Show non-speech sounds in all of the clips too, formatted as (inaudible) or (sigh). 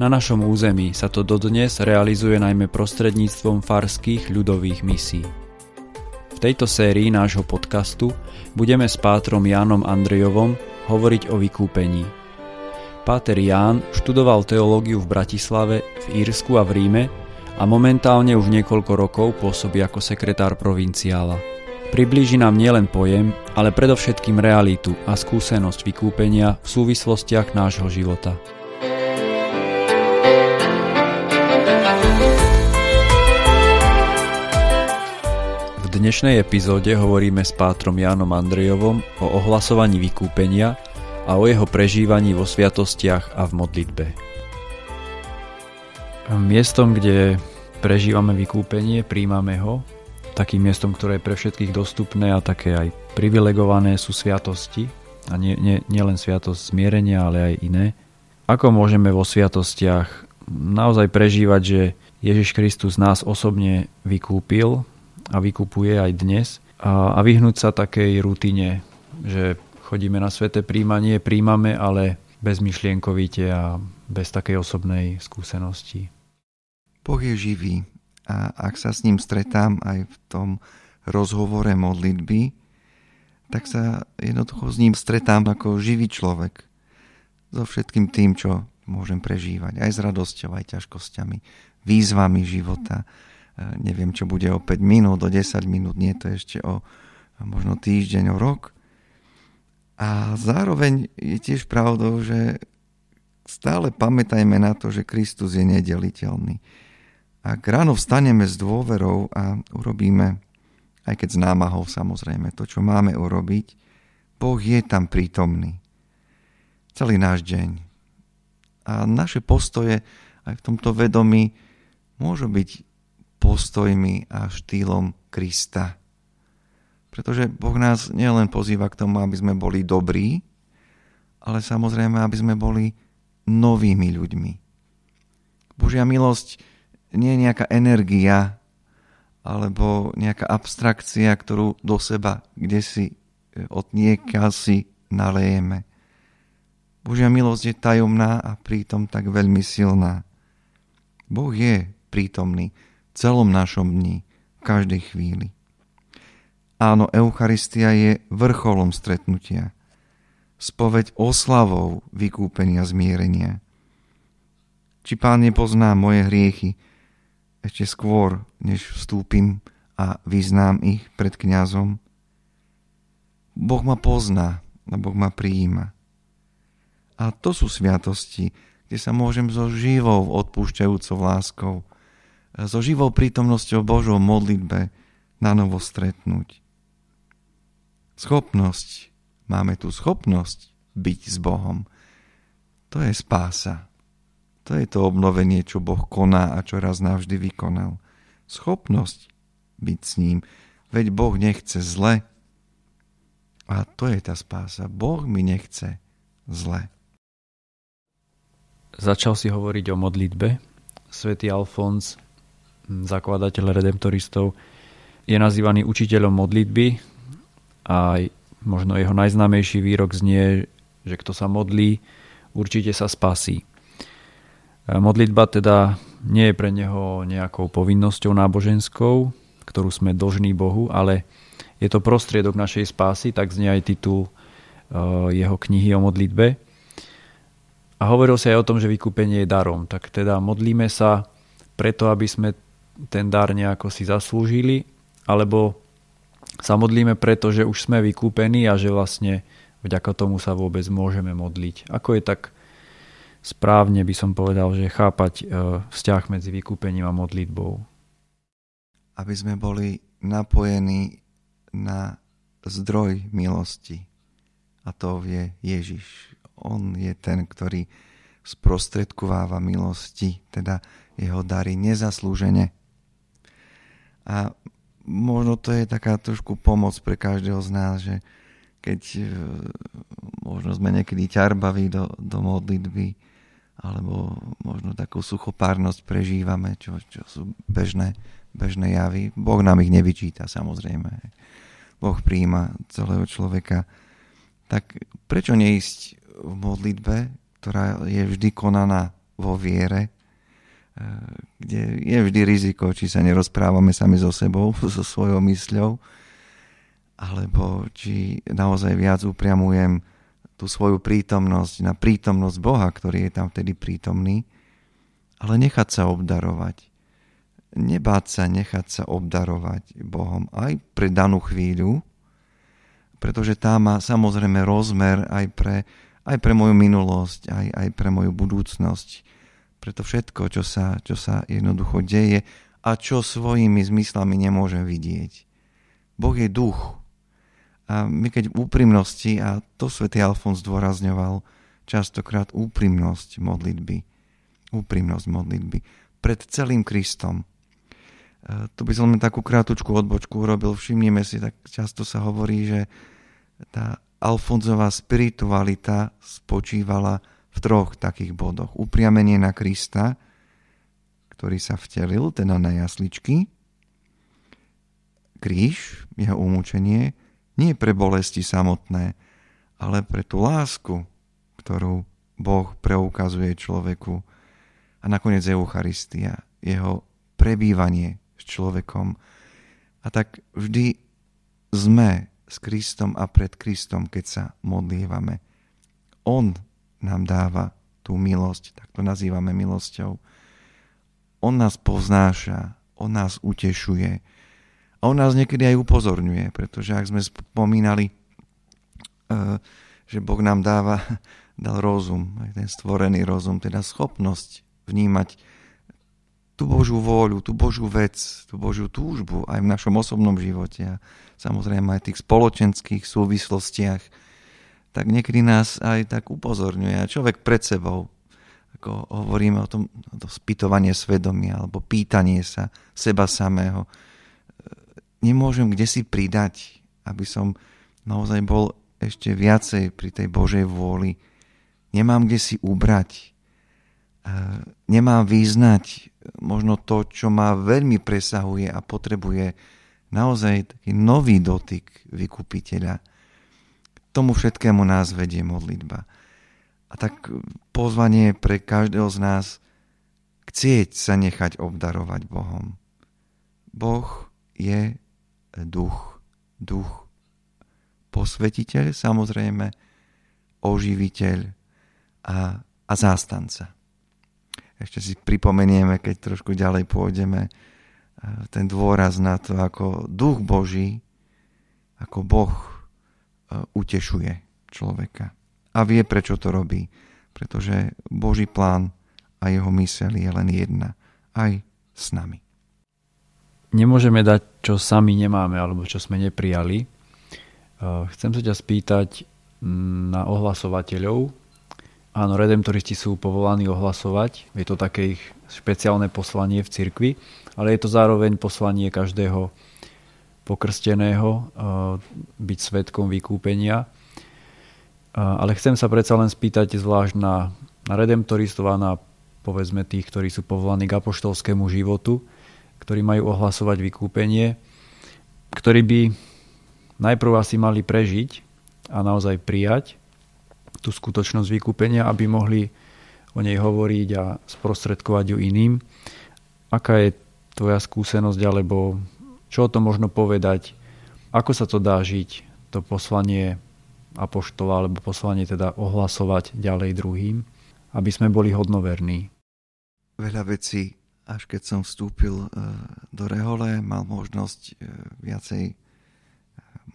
Na našom území sa to dodnes realizuje najmä prostredníctvom farských ľudových misí. V tejto sérii nášho podcastu budeme s pátrom Jánom Andrejovom hovoriť o vykúpení. Páter Ján študoval teológiu v Bratislave, v Írsku a v Ríme a momentálne už niekoľko rokov pôsobí ako sekretár provinciála. Priblíži nám nielen pojem, ale predovšetkým realitu a skúsenosť vykúpenia v súvislostiach nášho života. Dnešnej epizóde hovoríme s pátrom Jánom Andrejovom o ohlasovaní vykúpenia a o jeho prežívaní vo sviatostiach a v modlitbe. Miestom, kde prežívame vykúpenie, príjmame ho, takým miestom, ktoré je pre všetkých dostupné a také aj privilegované sú sviatosti, a nie, nie, nie len sviatosť zmierenia, ale aj iné. Ako môžeme vo sviatostiach naozaj prežívať, že Ježiš Kristus nás osobne vykúpil a vykupuje aj dnes a, a vyhnúť sa takej rutine, že chodíme na sveté príjmanie, príjmame, ale bezmyšlienkovite a bez takej osobnej skúsenosti. Boh je živý a ak sa s ním stretám aj v tom rozhovore modlitby, tak sa jednoducho s ním stretám ako živý človek. So všetkým tým, čo môžem prežívať. Aj s radosťou, aj ťažkosťami, výzvami života neviem, čo bude o 5 minút, o 10 minút, nie to ešte o možno týždeň, o rok. A zároveň je tiež pravdou, že stále pamätajme na to, že Kristus je nedeliteľný. Ak ráno vstaneme s dôverou a urobíme, aj keď s námahou samozrejme, to, čo máme urobiť, Boh je tam prítomný. Celý náš deň. A naše postoje aj v tomto vedomí môžu byť postojmi a štýlom Krista. Pretože Boh nás nielen pozýva k tomu, aby sme boli dobrí, ale samozrejme, aby sme boli novými ľuďmi. Božia milosť nie je nejaká energia alebo nejaká abstrakcia, ktorú do seba kde si e, od nieka si nalejeme. Božia milosť je tajomná a prítom tak veľmi silná. Boh je prítomný celom našom dni, v každej chvíli. Áno, Eucharistia je vrcholom stretnutia. Spoveď oslavou vykúpenia zmierenia. Či pán nepozná moje hriechy ešte skôr, než vstúpim a vyznám ich pred kňazom? Boh ma pozná a Boh ma prijíma. A to sú sviatosti, kde sa môžem so živou odpúšťajúcou láskou so živou prítomnosťou Božou modlitbe na novo stretnúť. Schopnosť, máme tu schopnosť byť s Bohom. To je spása. To je to obnovenie, čo Boh koná a čo raz navždy vykonal. Schopnosť byť s ním. Veď Boh nechce zle. A to je tá spása. Boh mi nechce zle. Začal si hovoriť o modlitbe. Svetý Alfons zakladateľ redemptoristov, je nazývaný učiteľom modlitby a možno jeho najznámejší výrok znie, že kto sa modlí, určite sa spasí. Modlitba teda nie je pre neho nejakou povinnosťou náboženskou, ktorú sme dlžní Bohu, ale je to prostriedok našej spásy, tak znie aj titul eh, jeho knihy o modlitbe. A hovoril sa aj o tom, že vykúpenie je darom. Tak teda modlíme sa preto, aby sme ten dar nejako si zaslúžili, alebo sa modlíme preto, že už sme vykúpení a že vlastne vďaka tomu sa vôbec môžeme modliť. Ako je tak správne by som povedal, že chápať e, vzťah medzi vykúpením a modlitbou? Aby sme boli napojení na zdroj milosti. A to je Ježiš. On je ten, ktorý sprostredkováva milosti, teda jeho dary nezaslúžene. A možno to je taká trošku pomoc pre každého z nás, že keď e, možno sme niekedy ťarbaví do, do modlitby, alebo možno takú suchopárnosť prežívame, čo, čo sú bežné, bežné javy. Boh nám ich nevyčíta, samozrejme. Boh príjima celého človeka. Tak prečo neísť v modlitbe, ktorá je vždy konaná vo viere, kde je vždy riziko, či sa nerozprávame sami so sebou, (laughs) so svojou mysľou, alebo či naozaj viac upriamujem tú svoju prítomnosť na prítomnosť Boha, ktorý je tam vtedy prítomný, ale nechať sa obdarovať. Nebáť sa nechať sa obdarovať Bohom aj pre danú chvíľu, pretože tá má samozrejme rozmer aj pre, aj pre moju minulosť, aj, aj pre moju budúcnosť. Preto všetko, čo sa, čo sa jednoducho deje a čo svojimi zmyslami nemôžem vidieť. Boh je duch, a my keď v úprimnosti, a to svätý Alfons zdôrazňoval, častokrát úprimnosť modlitby, úprimnosť modlitby pred celým Kristom. E, tu by som len takú krátučku odbočku urobil. Všimnime si, tak často sa hovorí, že tá Alfonzová spiritualita spočívala v troch takých bodoch. Upriamenie na Krista, ktorý sa vtelil, teda na jasličky, kríž, jeho umúčenie nie pre bolesti samotné, ale pre tú lásku, ktorú Boh preukazuje človeku. A nakoniec Eucharistia, jeho prebývanie s človekom. A tak vždy sme s Kristom a pred Kristom, keď sa modlívame. On nám dáva tú milosť, tak to nazývame milosťou. On nás poznáša, on nás utešuje, a on nás niekedy aj upozorňuje, pretože ak sme spomínali, eh, že Boh nám dáva, (laughs) dal rozum, ten stvorený rozum, teda schopnosť vnímať tú Božú vôľu, tú Božú vec, tú Božiu túžbu aj v našom osobnom živote a samozrejme aj tých spoločenských súvislostiach, tak niekedy nás aj tak upozorňuje. A človek pred sebou, ako hovoríme o tom, to spýtovanie svedomia alebo pýtanie sa seba samého, nemôžem kde si pridať, aby som naozaj bol ešte viacej pri tej Božej vôli. Nemám kde si ubrať. Nemám význať možno to, čo ma veľmi presahuje a potrebuje naozaj taký nový dotyk vykupiteľa. Tomu všetkému nás vedie modlitba. A tak pozvanie pre každého z nás chcieť sa nechať obdarovať Bohom. Boh je duch, duch posvetiteľ, samozrejme, oživiteľ a, a zástanca. Ešte si pripomenieme, keď trošku ďalej pôjdeme, ten dôraz na to, ako duch Boží, ako Boh utešuje človeka. A vie, prečo to robí. Pretože Boží plán a jeho myseľ je len jedna. Aj s nami nemôžeme dať, čo sami nemáme alebo čo sme neprijali. Chcem sa ťa spýtať na ohlasovateľov. Áno, redemptoristi sú povolaní ohlasovať. Je to také ich špeciálne poslanie v cirkvi, ale je to zároveň poslanie každého pokrsteného byť svetkom vykúpenia. Ale chcem sa predsa len spýtať zvlášť na, na redemptoristov a na povedzme tých, ktorí sú povolaní k apoštolskému životu ktorí majú ohlasovať vykúpenie, ktorí by najprv asi mali prežiť a naozaj prijať tú skutočnosť vykúpenia, aby mohli o nej hovoriť a sprostredkovať ju iným. Aká je tvoja skúsenosť, alebo čo o tom možno povedať, ako sa to dá žiť, to poslanie apoštola, alebo poslanie teda ohlasovať ďalej druhým, aby sme boli hodnoverní. Veľa vecí až keď som vstúpil e, do Rehole, mal možnosť e, viacej e,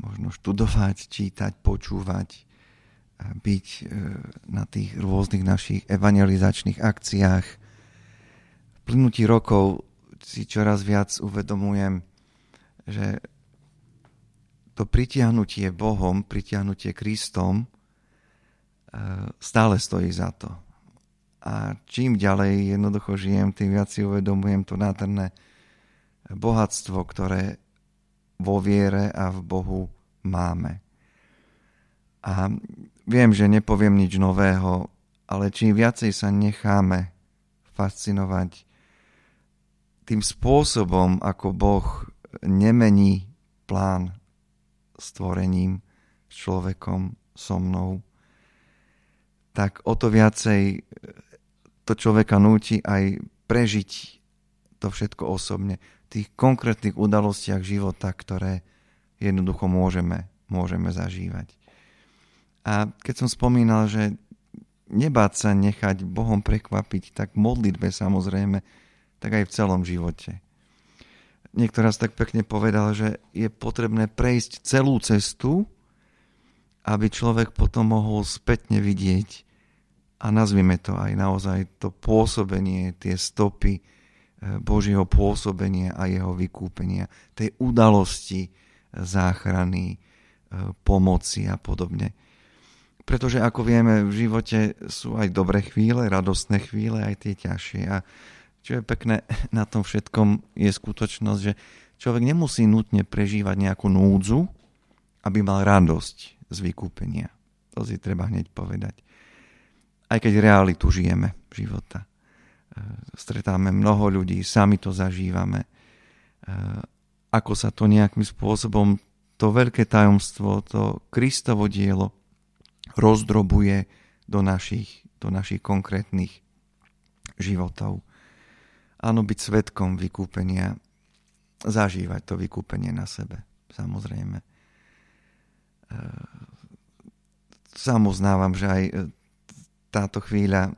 možno študovať, čítať, počúvať, byť na tých rôznych našich evangelizačných akciách. V plynutí rokov si čoraz viac uvedomujem, že to pritiahnutie Bohom, pritiahnutie Kristom stále stojí za to. a čím ďalej jednoducho žijem, tým viac si uvedomujem to nádherné bohatstvo, ktoré vo viere a v Bohu máme. A viem, že nepoviem nič nového, ale čím viacej sa necháme fascinovať tým spôsobom, ako Boh nemení plán stvorením, s človekom, so mnou, tak o to viacej to človeka núti aj prežiť to všetko osobne v tých konkrétnych udalostiach života, ktoré jednoducho môžeme, môžeme zažívať. A keď som spomínal, že nebáť sa nechať Bohom prekvapiť, tak modlitbe samozrejme, tak aj v celom živote. Niekto raz tak pekne povedal, že je potrebné prejsť celú cestu, aby človek potom mohol spätne vidieť a nazvime to aj naozaj to pôsobenie, tie stopy e, Božieho pôsobenia a jeho vykúpenia, tej udalosti, e, záchrany, e, pomoci a podobne. Pretože ako vieme, v živote sú aj dobré chvíle, radostné chvíle, aj tie ťažšie. A čo je pekné (laughs) na tom všetkom je skutočnosť, že človek nemusí nutne prežívať nejakú núdzu, aby mal radosť z vykúpenia. To si treba hneď povedať aj keď realitu žijeme života. E, stretáme mnoho ľudí, sami to zažívame. E, ako sa to nejakým spôsobom, to veľké tajomstvo, to Kristovo dielo rozdrobuje do našich, do našich konkrétnych životov. Áno, byť svetkom vykúpenia, zažívať to vykúpenie na sebe, samozrejme. E, sám uznávam, že aj táto chvíľa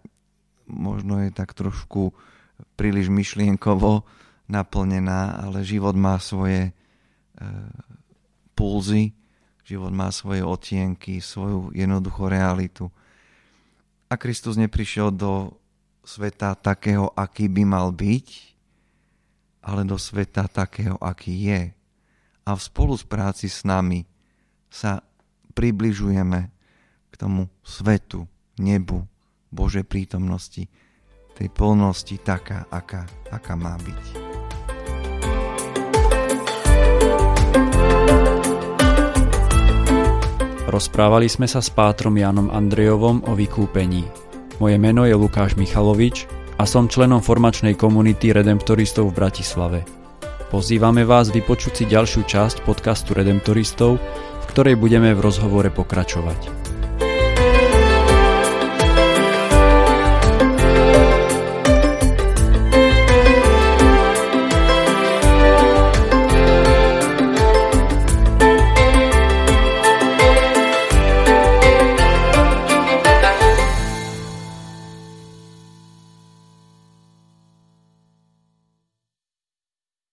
možno je tak trošku príliš myšlienkovo naplnená, ale život má svoje e, pulzy, život má svoje otienky, svoju jednoduchú realitu. A Kristus neprišiel do sveta takého, aký by mal byť, ale do sveta takého, aký je. A v spolupráci s nami sa približujeme k tomu svetu, nebu, Božej prítomnosti, tej plnosti taká, aká, aká má byť. Rozprávali sme sa s pátrom Jánom Andrejovom o vykúpení. Moje meno je Lukáš Michalovič a som členom formačnej komunity Redemptoristov v Bratislave. Pozývame vás vypočuť si ďalšiu časť podcastu Redemptoristov, v ktorej budeme v rozhovore pokračovať.